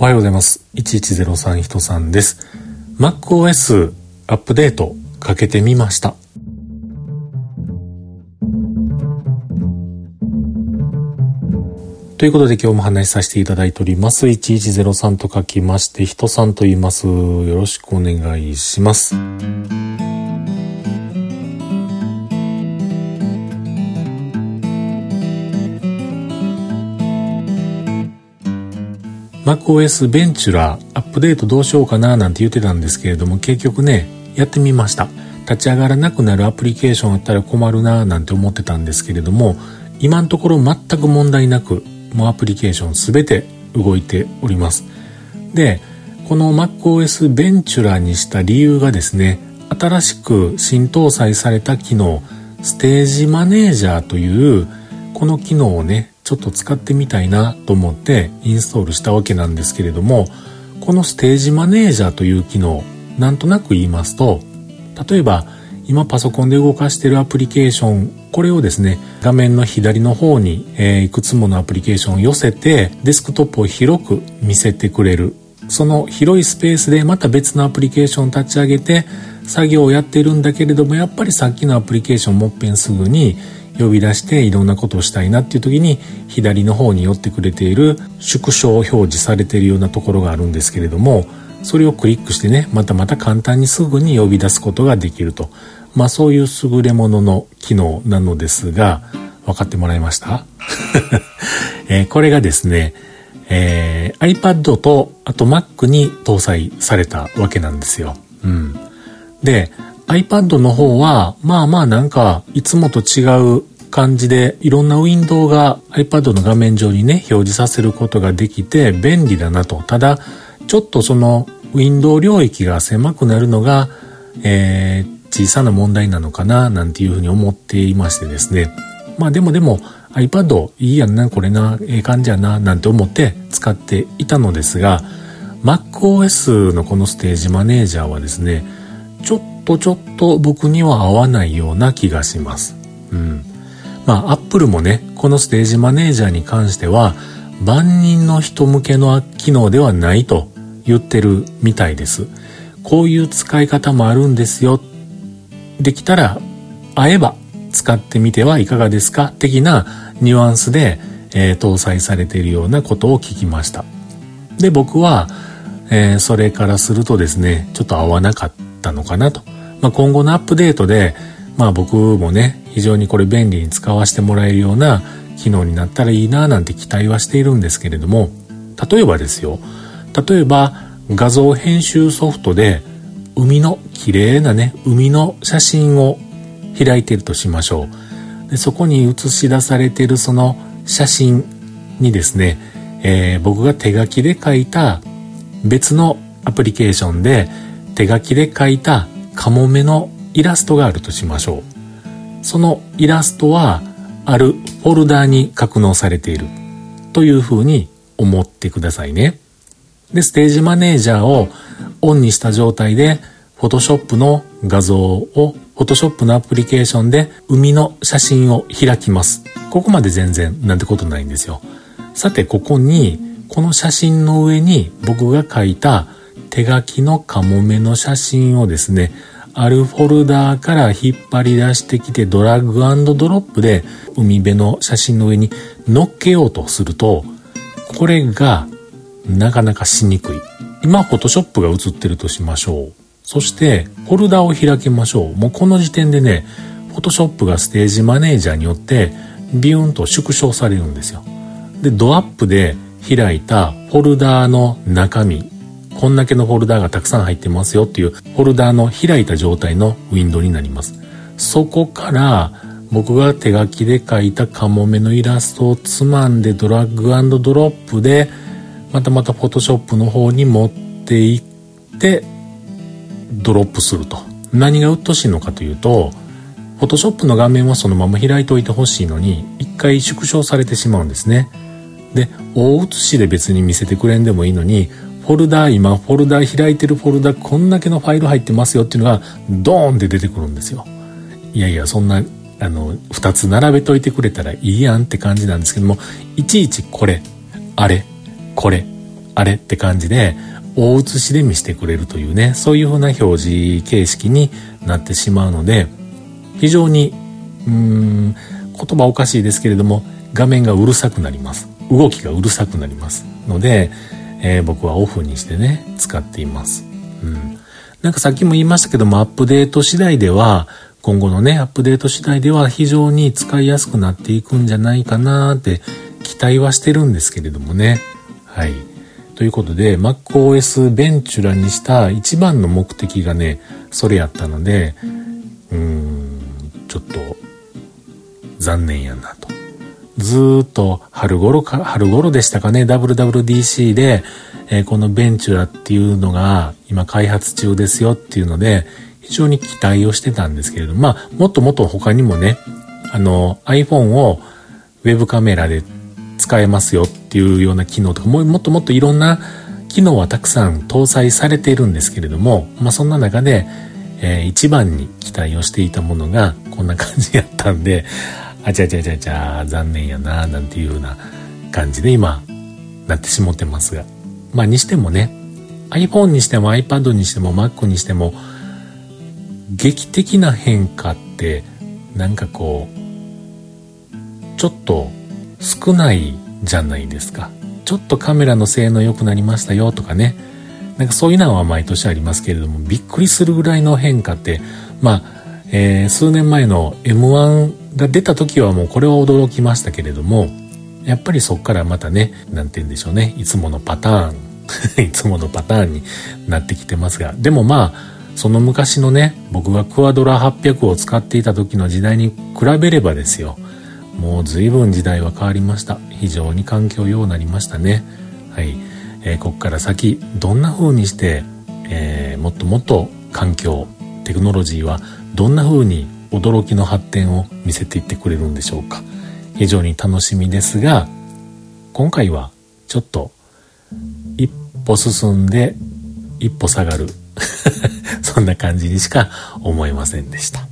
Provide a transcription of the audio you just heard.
おはようございます。1103人さんです。MacOS アップデートかけてみました。ということで今日も話しさせていただいております。1103と書きまして、人さんと言います。よろしくお願いします。MacOS ベンチュラーアップデートどうしようかななんて言ってたんですけれども結局ね、やってみました。立ち上がらなくなるアプリケーションあったら困るななんて思ってたんですけれども今のところ全く問題なくもうアプリケーションすべて動いております。で、この MacOS ベンチュラーにした理由がですね、新しく新搭載された機能、 Stage Manager というこの機能をね、ちょっと使ってみたいなと思ってインストールしたわけなんですけれども、このステージマネージャーという機能、なんとなく言いますと、例えば今パソコンで動かしているアプリケーション、これをですね、画面の左の方に、え、いくつものアプリケーションを寄せて、デスクトップを広く見せてくれる。その広いスペースでまた別のアプリケーションを立ち上げて、作業をやっているんだけれども、やっぱりさっきのアプリケーションもっぺんすぐに呼び出していろんなことをしたいなっていう時に左の方に寄ってくれている縮小を表示されているようなところがあるんですけれどもそれをクリックしてねまたまた簡単にすぐに呼び出すことができると。まあそういう優れものの機能なのですが分かってもらいました、え、これがですね、えー、iPad とあと Mac に搭載されたわけなんですよ。うん、で iPad の方は、まあまあなんか、いつもと違う感じで、いろんなウィンドウが iPad の画面上にね、表示させることができて便利だなと。ただ、ちょっとその、ウィンドウ領域が狭くなるのが、えー、小さな問題なのかな、なんていうふうに思っていましてですね。まあでもでも、iPad いいやんな、これな、ええ感じやな、なんて思って使っていたのですが、MacOS のこのステージマネージャーはですね、ちょっとちょっと僕には合わないような気がします。うん。まあ、アップルもね、このステージマネージャーに関しては、万人の人向けの機能ではないと言ってるみたいです。こういう使い方もあるんですよ。できたら、会えば使ってみてはいかがですか？的なニュアンスで、えー、搭載されているようなことを聞きました。で、僕は、えー、それからするとですね、ちょっと合わなかったたのかなと。まあ、今後のアップデートで、まあ僕もね、非常にこれ便利に使わせてもらえるような機能になったらいいななんて期待はしているんですけれども、例えばですよ、例えば画像編集ソフトで海の綺麗なね、海の写真を開いているとしましょう。でそこに映し出されているその写真にですね、えー、僕が手書きで書いた別のアプリケーションで手書きで書いたカモメのイラストがあるとしましょう。そのイラストはあるフォルダーに格納されているというふうに思ってくださいね。で、ステージマネージャーをオンにした状態で、フォトショップの画像を、フォトショップのアプリケーションで海の写真を開きます。ここまで全然なんてことないんですよ。さて、ここに、この写真の上に僕が書いた手書きのカモメの写真をですね、あるフォルダーから引っ張り出してきてドラッグドロップで海辺の写真の上に乗っけようとすると、これがなかなかしにくい。今、フォトショップが映ってるとしましょう。そして、フォルダを開きましょう。もうこの時点でね、フォトショップがステージマネージャーによってビューンと縮小されるんですよ。で、ドアップで開いたフォルダーの中身こんだけのフォルダーがたくさん入ってますよっていうフォルダーの開いた状態のウィンドウになります。そこから僕が手書きで描いたカモメのイラストをつまんでドラッグドロップでまたまたフォトショップの方に持っていってドロップすると。何が鬱陶しいのかというと、フォトショップの画面はそのまま開いておいてほしいのに、一回縮小されてしまうんですね。で、大写しで別に見せてくれんでもいいのに、フォルダ、今フォルダ開いてるフォルダ、こんだけのファイル入ってますよっていうのが、ドーンって出てくるんですよ。いやいや、そんな、あの、二つ並べといてくれたらいいやんって感じなんですけども、いちいちこれ、あれ、これ、あれって感じで、大写しで見せてくれるというね、そういう風な表示形式になってしまうので、非常に、うーん、言葉おかしいですけれども、画面がうるさくなります。動きがうるさくなりますので、えー、僕はオフにしてね、使っています。うん。なんかさっきも言いましたけども、アップデート次第では、今後のね、アップデート次第では非常に使いやすくなっていくんじゃないかなって期待はしてるんですけれどもね。はい。ということで、MacOS ベンチュラにした一番の目的がね、それやったので、うーん、ちょっと残念やなと。ずっと春頃か、春頃でしたかね、WWDC で、えー、このベンチュラっていうのが今開発中ですよっていうので、非常に期待をしてたんですけれども、まあ、もっともっと他にもね、あの、iPhone をウェブカメラで使えますよっていうような機能とか、ももっともっといろんな機能はたくさん搭載されているんですけれども、まあ、そんな中で、えー、一番に期待をしていたものがこんな感じやったんで、あちゃちゃちゃちゃ、残念やな、なんていうような感じで今、なってしもてますが。まあ、にしてもね、iPhone にしても iPad にしても Mac にしても、劇的な変化って、なんかこう、ちょっと少ないじゃないですか。ちょっとカメラの性能良くなりましたよとかね。なんかそういうのは毎年ありますけれども、びっくりするぐらいの変化って、まあ、えー、数年前の M1 が出た時はもうこれは驚きましたけれども、やっぱりそっからまたね、なんて言うんでしょうね、いつものパターン、いつものパターンになってきてますが、でもまあ、その昔のね、僕がクワドラ800を使っていた時の時代に比べればですよ、もう随分時代は変わりました。非常に環境良うなりましたね。はい。えー、こっから先、どんな風にして、えー、もっともっと環境、テクノロジーはどんな風に驚きの発展を見せていってくれるんでしょうか。非常に楽しみですが今回はちょっと一歩進んで一歩下がる。そんな感じにしか思えませんでした。